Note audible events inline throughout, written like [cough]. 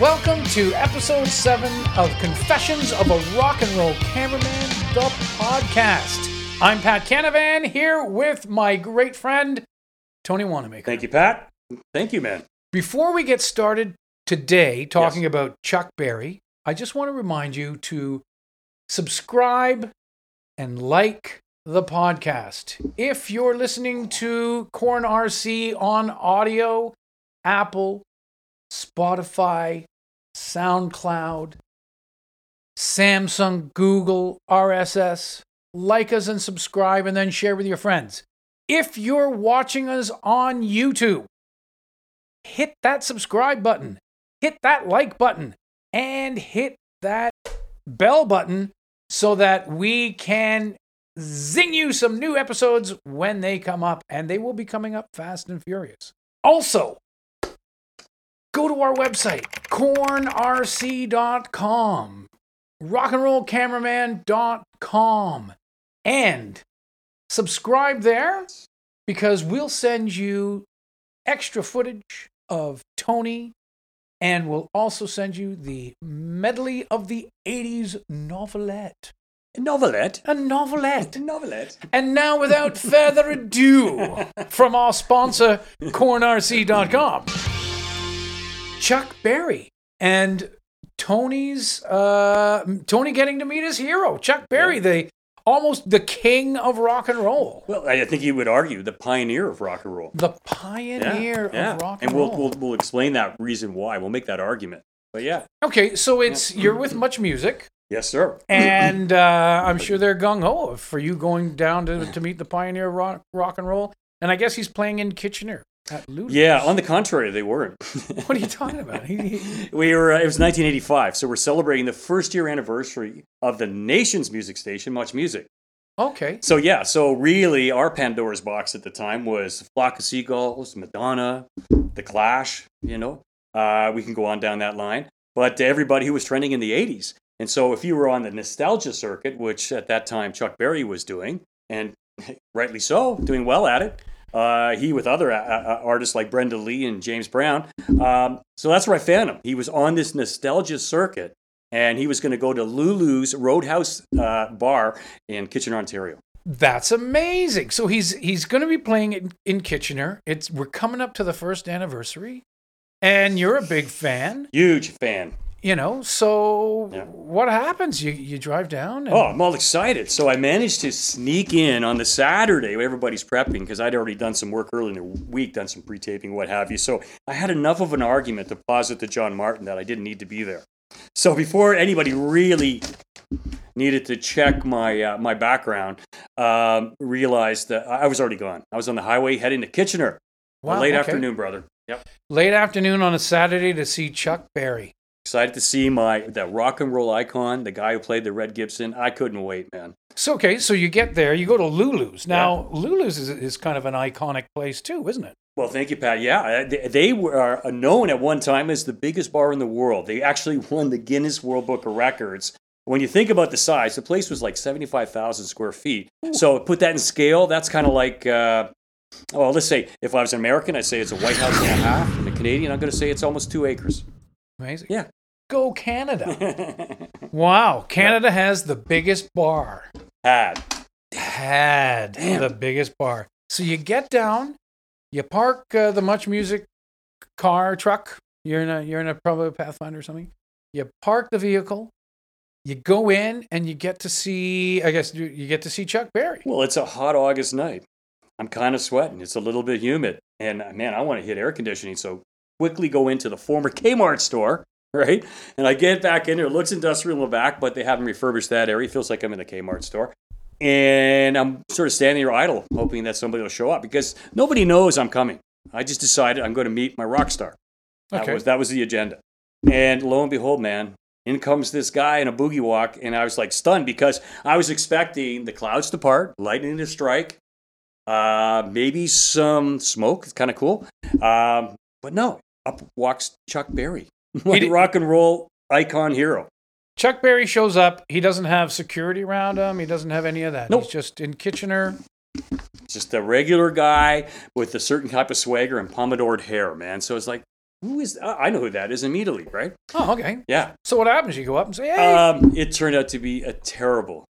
Welcome to episode seven of Confessions of a Rock and Roll Cameraman, the podcast. I'm Pat Canavan here with my great friend, Tony Wanamaker. Thank you, Pat. Thank you, man. Before we get started today talking yes. about Chuck Berry, I just want to remind you to subscribe and like the podcast. If you're listening to Corn RC on audio, Apple, Spotify, SoundCloud, Samsung, Google, RSS. Like us and subscribe, and then share with your friends. If you're watching us on YouTube, hit that subscribe button, hit that like button, and hit that bell button so that we can zing you some new episodes when they come up, and they will be coming up fast and furious. Also, go to our website, cornrc.com, rockandrollcameraman.com, and subscribe there because we'll send you extra footage of Tony and we'll also send you the medley of the 80s novelette. A novelette? A novelette. A novelette. And now, without further [laughs] ado, from our sponsor, cornrc.com. Chuck Berry and Tony's uh, Tony getting to meet his hero, Chuck Berry, yeah. the almost the king of rock and roll. Well, I think you would argue the pioneer of rock and roll. The pioneer yeah, yeah. of rock and, and we'll, roll. We'll, we'll explain that reason why. We'll make that argument. But yeah. Okay, so it's you're with Much Music. Yes, sir. And uh, I'm sure they're gung ho for you going down to, to meet the pioneer of rock, rock and roll. And I guess he's playing in Kitchener. Yeah, on the contrary, they weren't. what are you talking about? [laughs] we were. Uh, it was 1985, so we're celebrating the first year anniversary of the nation's music station, Much Music. Okay. So yeah, so really, our Pandora's box at the time was Flock of Seagulls, Madonna, The Clash. You know, uh, we can go on down that line. But everybody who was trending in the 80s, and so if you were on the nostalgia circuit, which at that time Chuck Berry was doing, and [laughs] rightly so, doing well at it uh, he with other a- uh, uh, artists like Brenda Lee and James Brown. Um, so that's where I found him. He was on this nostalgia circuit, and he was going to go to Lulu's Roadhouse uh, Bar in Kitchener, Ontario. That's amazing. So he's he's going to be playing in, in Kitchener. It's we're coming up to the first anniversary, and you're a big fan. Huge fan you know so yeah. what happens? You you drive down and... oh i'm all excited. So i managed to sneak in on the saturday everybody's prepping because i'd already done some work early in the week done some pre-taping what have you. So i had enough of an argument to posit to john martin that i didn't need to be there. So before anybody really needed to check my uh, my background um, realized that i was already gone. I was on the highway heading to kitchener. Wow, late okay. afternoon brother. Yep. Late afternoon on a saturday to see chuck berry Excited to see my that rock and roll icon, the guy who played the Red Gibson. I couldn't wait, man. So okay, so you get there, you go to Lulu's. Now yeah. Lulu's is, is kind of an iconic place too, isn't it? Well, thank you, Pat. Yeah, they, they were known at one time as the biggest bar in the world. They actually [laughs] won the Guinness World Book of Records. When you think about the size, the place was like seventy-five thousand square feet. Ooh. So put that in scale. That's kind of like. Uh, well, let's say if I was an American, I'd say it's a White House and a half. And a Canadian, I'm going to say it's almost two acres. Amazing. Yeah. Go Canada. [laughs] wow. Canada has the biggest bar. Had. Had Damn. the biggest bar. So you get down, you park uh, the Much Music car, truck. You're in a, you're in a probably a Pathfinder or something. You park the vehicle, you go in and you get to see i guess you get to see chuck berry well it's a hot august night i'm kind of sweating it's a little bit humid and man i want to hit air conditioning so quickly go into the former Kmart store, [laughs] right? And I get back in there. It looks industrial in the back, but they haven't refurbished that area. It feels like I'm in a Kmart store. And I'm sort of standing there idle, hoping that somebody will show up because nobody knows I'm coming. I just decided I'm going to meet my rock star. That, okay. was, that was the agenda. And lo and behold, man, in comes this guy in a boogie walk. And I was like stunned because I was expecting the clouds to part, lightning to strike, uh, maybe some smoke. It's kind of cool. Um, but no, up walks Chuck Berry, [laughs] like rock and roll icon hero. Chuck Berry shows up. He doesn't have security around him. He doesn't have any of that. Nope. He's just in Kitchener. Just a regular guy with a certain type of swagger and pompadored hair, man. So it's like, who is? I I know who that is immediately, right? Oh, okay. Yeah. So what happens? You go up and say, "Hey." Um, it turned out to be a terrible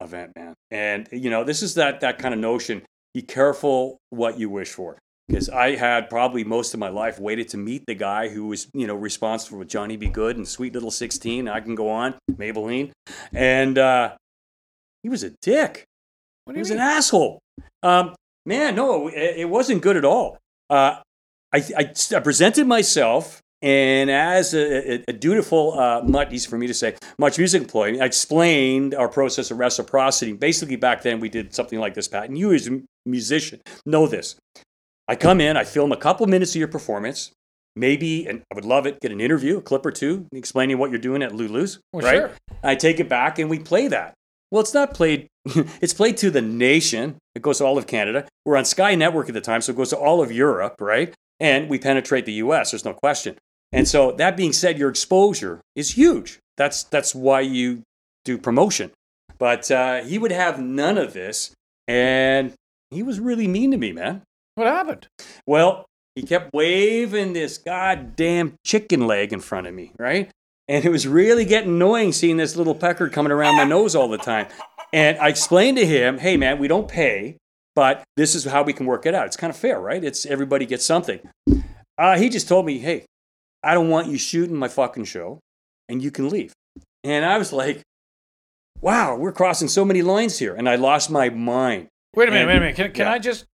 event, man. And you know, this is that that kind of notion. Be careful what you wish for. Because I had probably most of my life waited to meet the guy who was, you know, responsible with Johnny B. Goode and Sweet Little Sixteen. I can go on, Maybelline, and uh, he was a dick. He was mean? an asshole. Um, man, no, it, it wasn't good at all. Uh, I, I, I presented myself, and as a, a, a dutiful uh, easy for me to say, much music employee, I explained our process of reciprocity. Basically, back then we did something like this, Pat, and you as a musician know this. I come in, I film a couple minutes of your performance, maybe, and I would love it, get an interview, a clip or two, explaining what you're doing at Lulu's, Well, right? sure. I take it back and we play that. Well, it's not played, [laughs] it's played to the nation. It goes to all of Canada. We're on Sky Network at the time, so it goes to all of Europe, right? And we penetrate the US, there's no question. And so, that being said, your exposure is huge. That's, that's why you do promotion. But uh, he would have none of this. And he was really mean to me, man. What happened? Well, he kept waving this goddamn chicken leg in front of me, right? And it was really getting annoying seeing this little pecker coming around my nose all the time. And I explained to him, hey, man, we don't pay, but this is how we can work it out. It's kind of fair, right? It's everybody gets something. Uh, he just told me, hey, I don't want you shooting my fucking show, and you can leave. And I was like, wow, we're crossing so many lines here. And I lost my mind. Wait a minute, And- wait a minute. Can, can yeah. I just?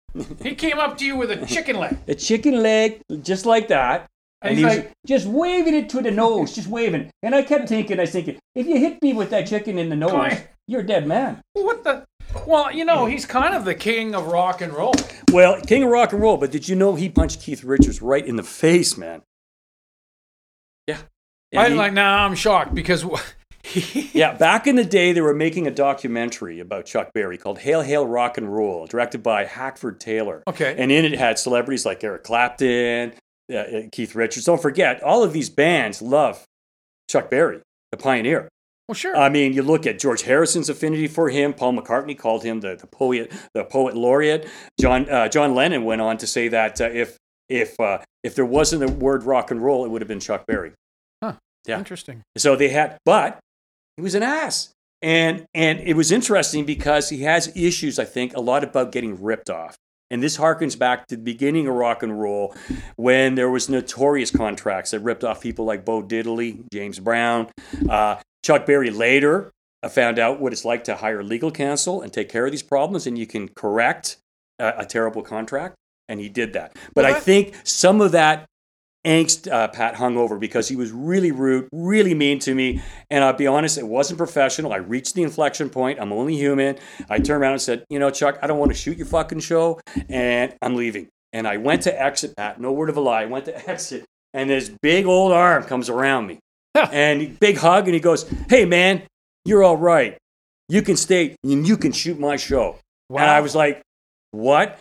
He came up to you with a chicken leg. a chicken leg just like that. And And, he's he was like- just waving it to the nose, just waving. And I kept thinking, I was thinking, if you hit me with that chicken in the nose, you're a dead man. What the? Well, you know, he's kind of the king of rock and roll. Well, king of rock and roll, but did you know he punched Keith Richards right in the face, man? Yeah. And I'm he- like, nah, I'm shocked because [laughs] yeah, back in the day, they were making a documentary about Chuck Berry called Hail, Hail, Rock and Roll, directed by Hackford Taylor. Okay. And in it had celebrities like Eric Clapton, uh, uh, Keith Richards. Don't forget, all of these bands love Chuck Berry, the pioneer. well, sure. I mean, you look at George Harrison's affinity for him. Paul McCartney called him the, the poet, the poet laureate. John uh, John Lennon went on to say that uh, if if uh, if there wasn't a word rock and roll, it would have been Chuck Berry. Huh. Yeah. Interesting. So they had, but he was an ass. And and it was interesting because he has issues, I think, a lot about getting ripped off. And this harkens back to the beginning of rock and roll when there was notorious contracts that ripped off people like Bo Diddley, James Brown. Uh, Chuck Berry later uh, found out what it's like to hire legal counsel and take care of these problems, and you can correct a, a terrible contract. And he did that. But I think some of that angst uh, Pat hung over because he was really rude, really mean to me. And I'll be honest, it wasn't professional. I reached the inflection point. I'm only human. I turned around and said, You know, Chuck, I don't want to shoot your fucking show, and I'm leaving. And I went to exit, Pat, no word of a lie. I went to [laughs] exit, and this big old arm comes around me. and big hug, and he goes, Hey, man, you're all right. You can stay and you can shoot my show. Wow. And I was like, What?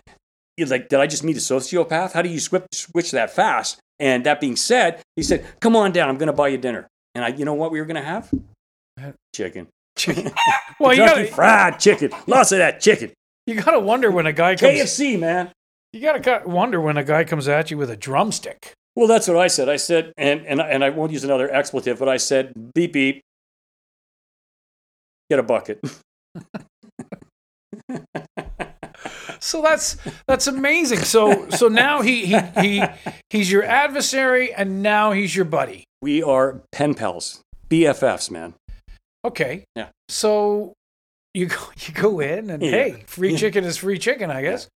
He's like, Did I just meet a sociopath? How do you switch that fast? And that being said, he said, Come on down. I'm going to buy you dinner. And I, you know what we were going to have? Chicken. Chicken. [laughs] [laughs] Well, you gotta, fried chicken. Lots of that chicken. you gotta wonder when a guy comes. KFC, man. You gotta wonder when a guy comes at you with a drumstick. Well, that's what I said. I said, and, and, and I won't use another expletive, but I said, beep, beep, get a bucket. [laughs] So that's that's amazing. So so now he he he he's your adversary, and now he's your buddy. We are pen pals, BFFs, man. Okay. Yeah. So you go [laughs] you go in and Yeah. hey, free Yeah. chicken is free chicken, I guess.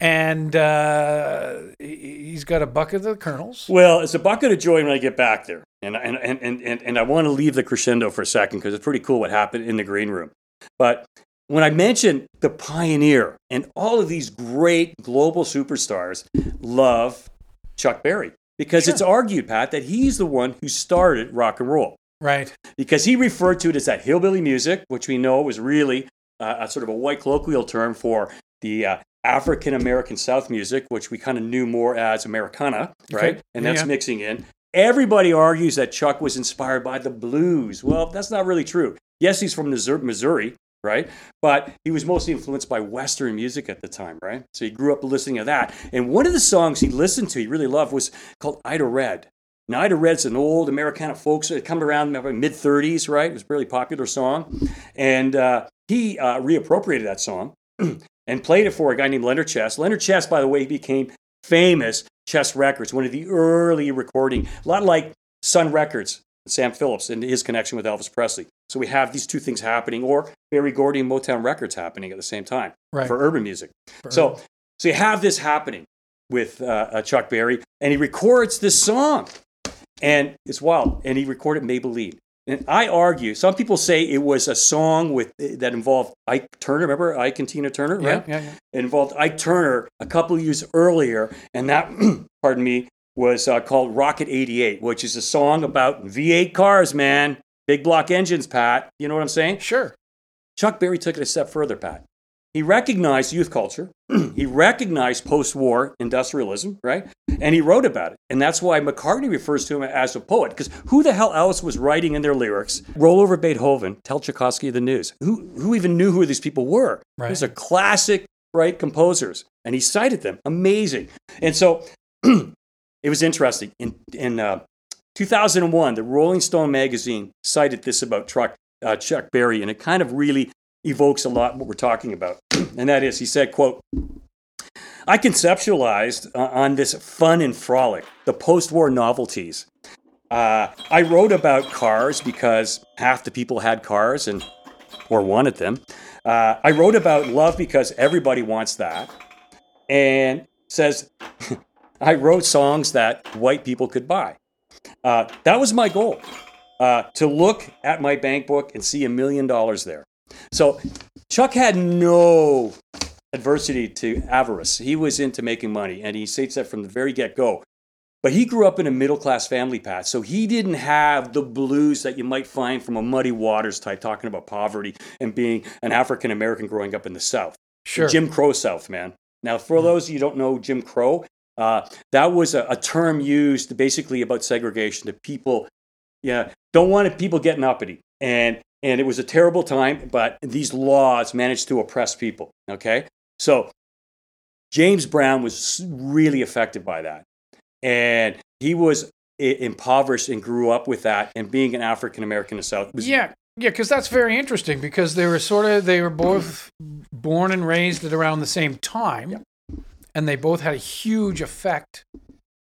And uh, he- he's got a bucket of the Colonel's. Well, it's a bucket of joy when I get back there. And, and, and, and, and I want to leave the crescendo for a second because it's pretty cool what happened in the green room. But when I mentioned the pioneer and all of these great global superstars love Chuck Berry because Sure. it's argued, Pat, that he's the one who started rock and roll Right. because he referred to it as that hillbilly music, which we know was really uh, a sort of a white colloquial term for the uh, African American South music, which we kind of knew more as Americana, right? Okay. And that's yeah. mixing in. Everybody argues that Chuck was inspired by the blues. Well, that's not really true. Yes, he's from Missouri, Missouri right? But he was mostly influenced by Western music at the time, right? So he grew up listening to that. And one of the songs he listened to, he really loved, was called Ida Red. Now, Ida Red's an old Americana folk song. It come around mid 30s, right? It was a really popular song. And uh, he uh, reappropriated that song [clears throat] and played it for a guy named Leonard Chess. Leonard Chess, by the way, became famous Chess Records, one of the early recording, a lot like Sun Records, Sam Phillips and his connection with Elvis Presley. So we have these two things happening, or Berry Gordy and Motown Records happening at the same time Right. for urban music. For so, so you have this happening with uh, uh, Chuck Berry, and he records this song, and it's wild. And he recorded Maybelline. And I argue, some people say it was a song with that involved Ike Turner. Remember Ike and Tina Turner, yeah, right? yeah, yeah. It involved Ike Turner a couple of years earlier, and that, [clears throat] pardon me, was uh, called Rocket 88, which is a song about V8 cars, man. Big block engines, Pat. You know what I'm saying? Sure. Chuck Berry took it a step further, Pat. He recognized youth culture. [clears throat] he recognized post war industrialism, right? And he wrote about it. And that's why McCartney refers to him as a poet, because who the hell else was writing in their lyrics? Roll over Beethoven, tell Tchaikovsky the news. Who, who even knew who these people were? Right. These are classic, right, composers. And he cited them. Amazing. And so [clears throat] it was interesting. In, in uh, 2001, the Rolling Stone magazine cited this about Chuck, uh, Chuck Berry, and it kind of really evokes a lot what we're talking about. [clears throat] and that is, he said, quote, I conceptualized uh, on this fun and frolic, the post-war novelties. Uh, I wrote about cars because half the people had cars and or wanted them. Uh, I wrote about love because everybody wants that, and says [laughs] I wrote songs that white people could buy. Uh, that was my goal uh, to look at my bank book and see a million dollars there. So Chuck had no adversity to avarice. He was into making money, and he states that from the very get go. But he grew up in a middle class family, Pat. So he didn't have the blues that you might find from a Muddy Waters type talking about poverty and being an African American growing up in the South. Sure. The Jim Crow South, man. Now, for those of you who don't know Jim Crow, uh, that was a, a term used basically about segregation to people, yeah, don't want people getting uppity. And, and it was a terrible time, but these laws managed to oppress people, okay? So James Brown was really affected by that. And he was i- impoverished and grew up with that. And being an African American in the South was Yeah, yeah, because that's very interesting because they were sort of they were both born and raised at around the same time, and they both had a huge effect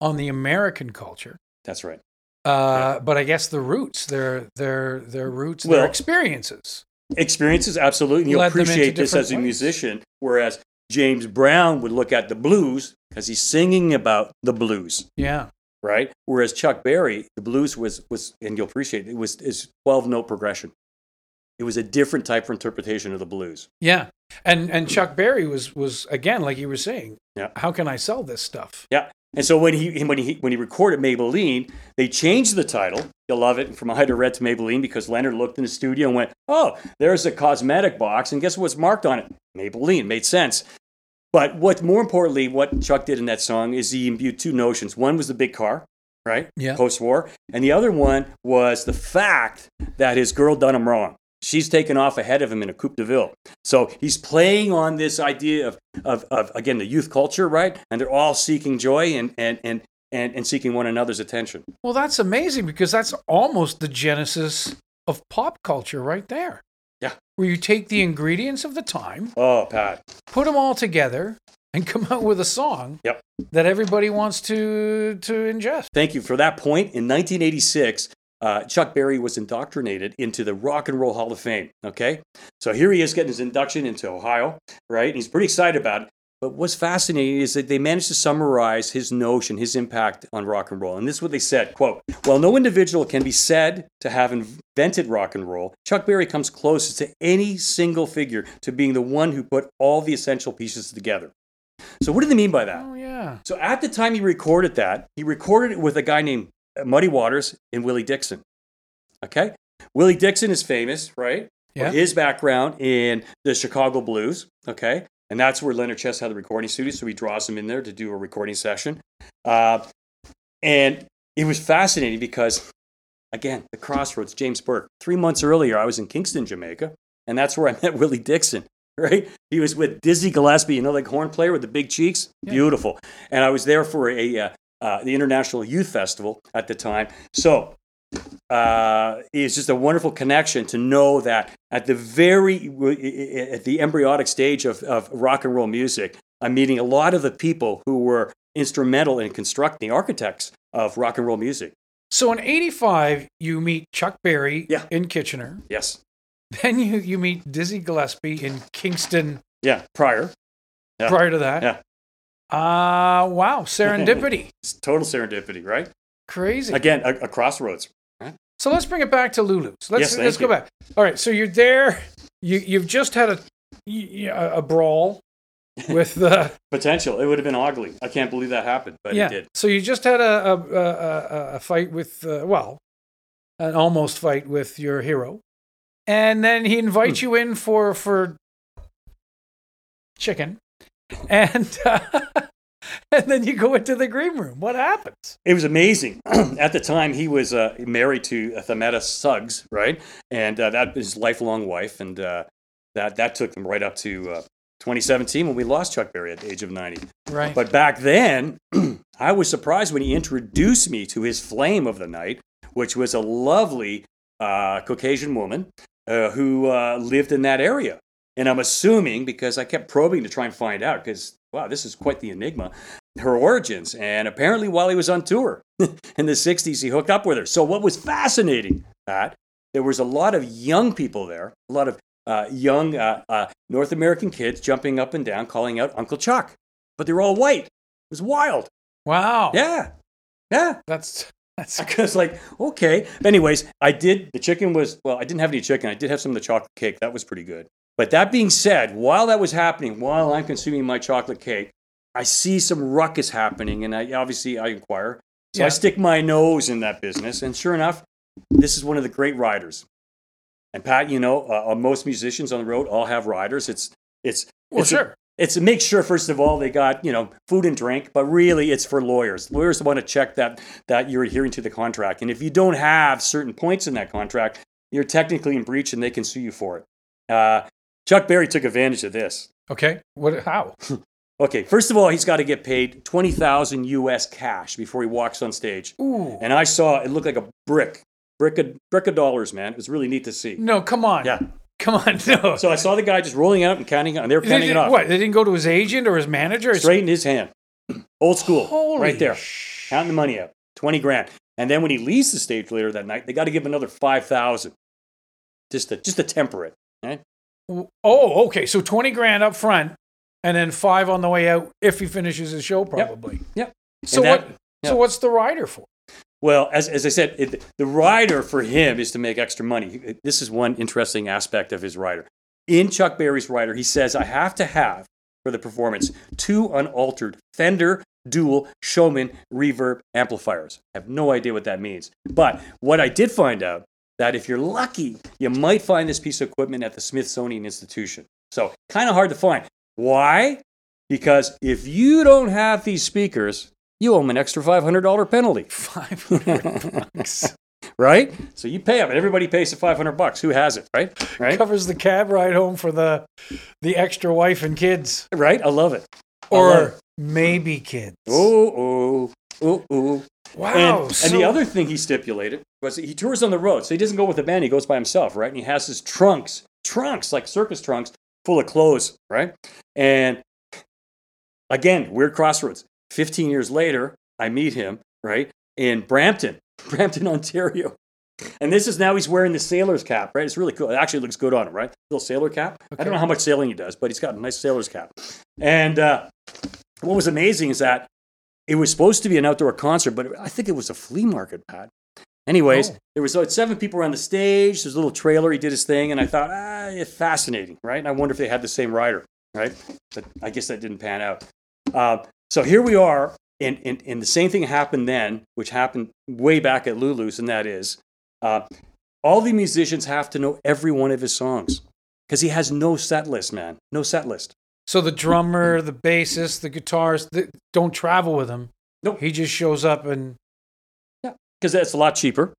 on the American culture. that's right. Uh, But I guess the roots, their their their roots, Well- their experiences. experiences absolutely and you'll Led them into appreciate this as a ways. musician whereas james brown would look at the blues because he's singing about the blues Yeah, right whereas chuck berry the blues was was and you'll appreciate it, it was is 12 note progression it was a different type of interpretation of the blues yeah, and and Chuck Berry was was again like you were saying. Yeah. How can I sell this stuff? yeah and so when he when he when he recorded maybelline they changed the title you'll love it from [laughs] Ida Red to Maybelline because Leonard looked in the studio and went, "Oh, there's a cosmetic box, and guess what's marked on it? Maybelline." Made sense. But what more importantly, what Chuck did in that song is he imbued two notions. One was the big car, right? Yeah. Post-war, and the other one was the fact that his girl done him wrong. She's taken off ahead of him in a Coupe de Ville. So he's playing on this idea of, of, of again, the youth culture, right? And they're all seeking joy and, and, and, and, and seeking one another's attention. Well, that's amazing because that's almost the genesis of pop culture right there. Yeah. Where you take the ingredients of the time, Oh, Pat. put them all together, and come out with a song Yep. that everybody wants to to ingest. Thank you. For that point, in 1986, uh, Chuck Berry was indoctrinated into the Rock and Roll Hall of Fame. Okay, so here he is getting his induction into Ohio, right? And he's pretty excited about it. But what's fascinating is that they managed to summarize his notion, his impact on rock and roll. And this is what they said, quote, While no individual can be said to have invented rock and roll, Chuck Berry comes closest to any single figure to being the one who put all the essential pieces together. So what do they mean by that? Oh yeah. So at the time he recorded that, he recorded it with a guy named Muddy Waters and Willie Dixon. Okay? Willie Dixon is famous, right? Yeah. His background in the Chicago blues. Okay? And that's where Leonard Chess had the recording studio. So he draws him in there to do a recording session. Uh, and it was fascinating because, again, the crossroads, James Burke. Three months earlier, I was in Kingston, Jamaica. and that's where I [laughs] met Willie Dixon. Right, he was with Dizzy Gillespie, you know, like horn player with the big cheeks, Yeah. beautiful. And I was there for a uh, uh, the International Youth Festival at the time. So uh, it's just a wonderful connection to know that at the very at the embryonic stage of, of rock and roll music, I'm meeting a lot of the people who were instrumental in constructing the architects of rock and roll music. So in 85, you meet Chuck Berry Yeah. in Kitchener. Yes, Then you, you meet Dizzy Gillespie in Kingston yeah. Prior, Yeah. prior to that. Yeah. Uh, wow. Serendipity. [laughs] it's total serendipity, right? Crazy. Again, a, a crossroads. So let's bring it back to Lulu's. Let's Yes, let's go you. back. All right, so you're there. You you've just had a a brawl [laughs] with the Potential. It would have been ugly. I can't believe that happened, but yeah. it did. So you just had a a, a, a, a fight with uh, well, an almost fight with your hero, and then he invites Hmm. you in for for chicken, and uh, [laughs] and then you go into the green room. What happens? It was amazing. [clears throat] At the time, he was uh, married to Themetta Suggs, right? And uh, that was his lifelong wife. And uh, that, that took them right up to uh, 2017 when we lost Chuck Berry at the age of 90. Right. But back then, [clears throat] I was surprised when he introduced me to his flame of the night, which was a lovely uh, Caucasian woman uh, who uh, lived in that area. And I'm assuming, because I kept probing to try and find out, because, wow, this is quite the enigma, her origins. And apparently, while he was on tour [laughs] in the 60s, he hooked up with her. So, what was fascinating, that there was a lot of young people there, a lot of uh, young uh, uh, North American kids jumping up and down, calling out Uncle Chuck. But they were all white. It was wild. wow. Yeah. Yeah. That's that's [laughs] was like, okay. Anyways, I did. The chicken was, well, I didn't have any chicken. I did have some of the chocolate cake. That was pretty good. But that being said, while that was happening, while I'm consuming my chocolate cake, I see some ruckus happening. And I obviously I inquire. So Yeah. I stick my nose in that business. And sure enough, this is one of the great riders. And Pat, you know, uh, uh, most musicians on the road all have riders. It's, it's, well, it's a- sure. it's to make sure first of all they got you know food and drink but really it's for lawyers lawyers want to check that that you're adhering to the contract and if you don't have certain points in that contract you're technically in breach and they can sue you for it uh, chuck berry took advantage of this Okay. What? How? [laughs] okay first of all he's got to get paid 20000 us cash before he walks on stage Ooh. and i saw it looked like a brick brick of, brick of dollars man it was really neat to see No, come on. yeah Come on. [laughs] No. so i saw the guy just rolling out and counting it and they were They counting it off What? They didn't go to his agent or his manager? Straight in his hand [clears throat] old school Holy right there sh- counting the money out, twenty grand. And then when he leaves the stage later that night, they got to give him another five thousand, just to just to temper it. Right? Oh, okay. So 20 grand up front and then five on the way out if he finishes his show, probably. Yep. So that- what? yeah. So what's the rider for? Well, as, as I said, it, the rider for him is to make extra money. This is one interesting aspect of his rider. In Chuck Berry's rider, he says, "I have to have for the performance two unaltered Fender dual Showman reverb amplifiers." I have no idea what that means, but what I did find out that if you're lucky, you might find this piece of equipment at the Smithsonian Institution. So kind of hard to find. Why? Because if you don't have these speakers, you owe them an extra $500 penalty, [laughs] 500 bucks. [laughs] right? So you pay them, and everybody pays the 500 bucks. Who has it, right? Right? Covers the cab ride home for the the extra wife and kids. Right? I love it. I love Or it. maybe kids. Oh, oh, oh, oh. Wow. And, so, and the other thing he stipulated he tours on the road. So he doesn't go with a band, he goes by himself, right? And he has his trunks, trunks, like circus trunks, full of clothes, right? And again, weird crossroads. 15 years later, I meet him, right, in Brampton, [laughs] Brampton, Ontario. And this is now he's wearing the sailor's cap, right? It's really cool. It actually looks good on him, right? Little sailor cap. I don't know how much sailing he does, but he's got a nice sailor's cap. And uh, what was amazing is that it was supposed to be an outdoor concert, but I think it was a flea market, Pat. Anyways, Oh. there was like seven people around the stage. There's a little trailer. He did his thing, and I thought, ah, it's fascinating, right? And I wonder if they had the same rider, right? But I guess that didn't pan out. Uh, so here we are, and, and, and the same thing happened then, which happened way back at Lulu's, and that is uh, all the musicians have to know every one of his songs because he has no set list, man. No set list. so the drummer, the bassist, the guitarist they don't travel with him. Nope. He just shows up and because that's a lot cheaper,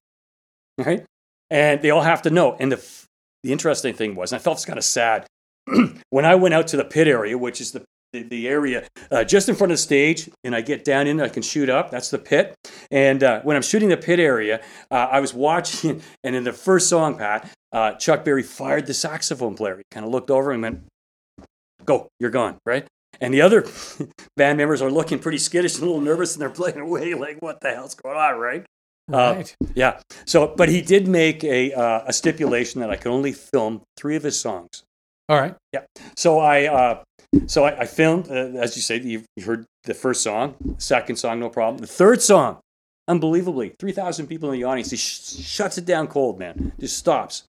right? And they all have to know. And the the interesting thing was, and I felt it's kind of sad [clears throat] when I went out to the pit area, which is the the, the area uh, just in front of the stage, and I get down in, I can shoot up. That's the pit. And uh, when I'm shooting the pit area, uh, I was watching, [laughs] and in the first song, Pat, uh, Chuck Berry fired the saxophone player. He kind of looked over and went, "Go, you're gone," right? And the other [laughs] band members are looking pretty skittish and a little nervous, and they're playing [laughs] away like, "What the hell's going on?" Right? Uh, Right. yeah. So, but he did make a uh, a stipulation that I could only film three of his songs. All right. Yeah. So I, uh, so I, I filmed, uh, as you say, you you heard the first song, second song, no problem. The third song, unbelievably, three thousand people in the audience. He sh- shuts it down cold, man. Just stops,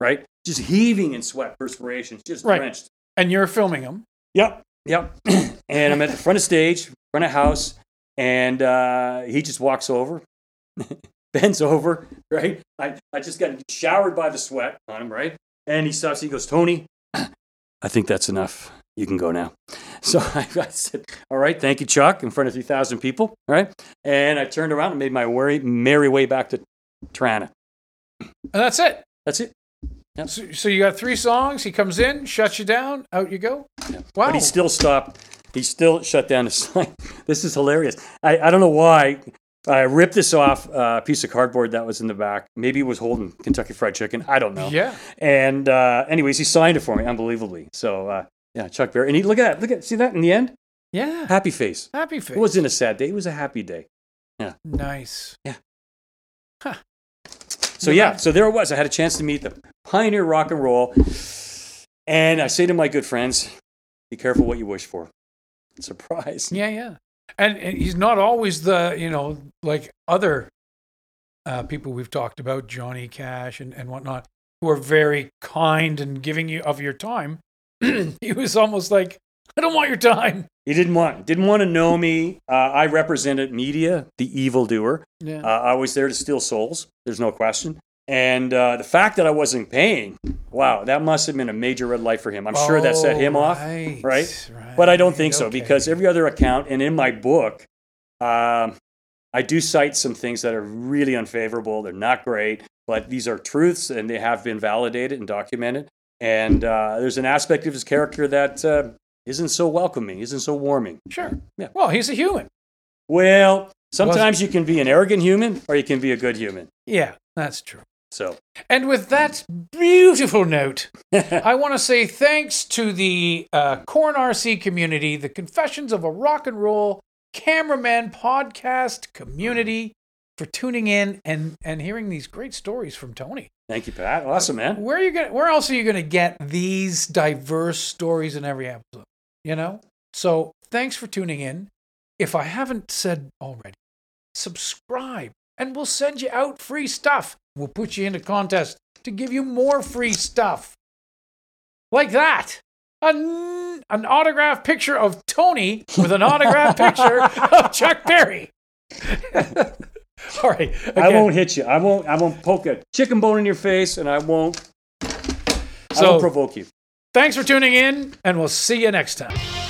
right? Just heaving in sweat, perspiration, just Right. drenched. And you're filming him. Yep, yep. [clears throat] and I'm at the front of stage, front of house, and uh, he just walks over, [laughs] bends over, right? I, I just got showered by the sweat on him, right? And he stops. He goes, Tony, [clears throat] I think that's enough. You can go now. [laughs] So I, I said, All right, thank you, Chuck, in front of 3,000 people, right? And I turned around and made my merry, merry way back to Trana. And that's it. That's it. So, so you got three songs. He comes in, shuts you down, out you go. Wow. But he still stopped. He still shut down the sign. [laughs] This is hilarious. I, I don't know why. I ripped this off uh, a piece of cardboard that was in the back. Maybe it was holding Kentucky Fried Chicken. I don't know. Yeah. And uh, anyways, he signed it for me, unbelievably. So uh, yeah, Chuck Berry. And he look at that. Look at see that in the end. Yeah. Happy face. Happy face. It wasn't a sad day. It was a happy day. Yeah. Nice. Yeah. Huh. So yeah, so there it was. I had a chance to meet the pioneer rock and roll. And I say to my good friends, be careful what you wish for. Surprise. Yeah, yeah. And, and he's not always the, you know, like other uh, people we've talked about, Johnny Cash and, and whatnot, who are very kind and giving you of your time. [clears throat] he was almost like, I don't want your time. He didn't want didn't want to know me. Uh, I represented media, the evildoer. Yeah. Uh, I was there to steal souls. There's no question. And uh, the fact that I wasn't paying, wow, that must have been a major red light for him. I'm sure that set him Oh, off, right, right? But I don't think so because every other account and in my book, um, I do cite some things that are really unfavorable. They're not great, but these are truths and they have been validated and documented. And uh, there's an aspect of his character that uh, isn't so welcoming, isn't so warming. Sure. Yeah. Well, he's a human. Well, sometimes you can be an arrogant human or you can be a good human. Yeah, that's true. So, And with that beautiful note, [laughs] I want to say thanks to the uh, Corn RC community, the Confessions of a Rock and Roll Cameraman podcast community, for tuning in and and hearing these great stories from Tony. thank you, Pat. Awesome, man. Where are you going? Where else are you going to get these diverse stories in every episode? You know. So thanks for tuning in. If I haven't said already, subscribe, and we'll send you out free stuff. We'll put you in a contest to give you more free stuff, like that. An, an autograph picture of Tony with an autograph picture [laughs] of Chuck Berry. All right. I won't hit you. I won't. I won't poke a chicken bone in your face, and I won't. I So- won't provoke you. Thanks for tuning in, and we'll see you next time.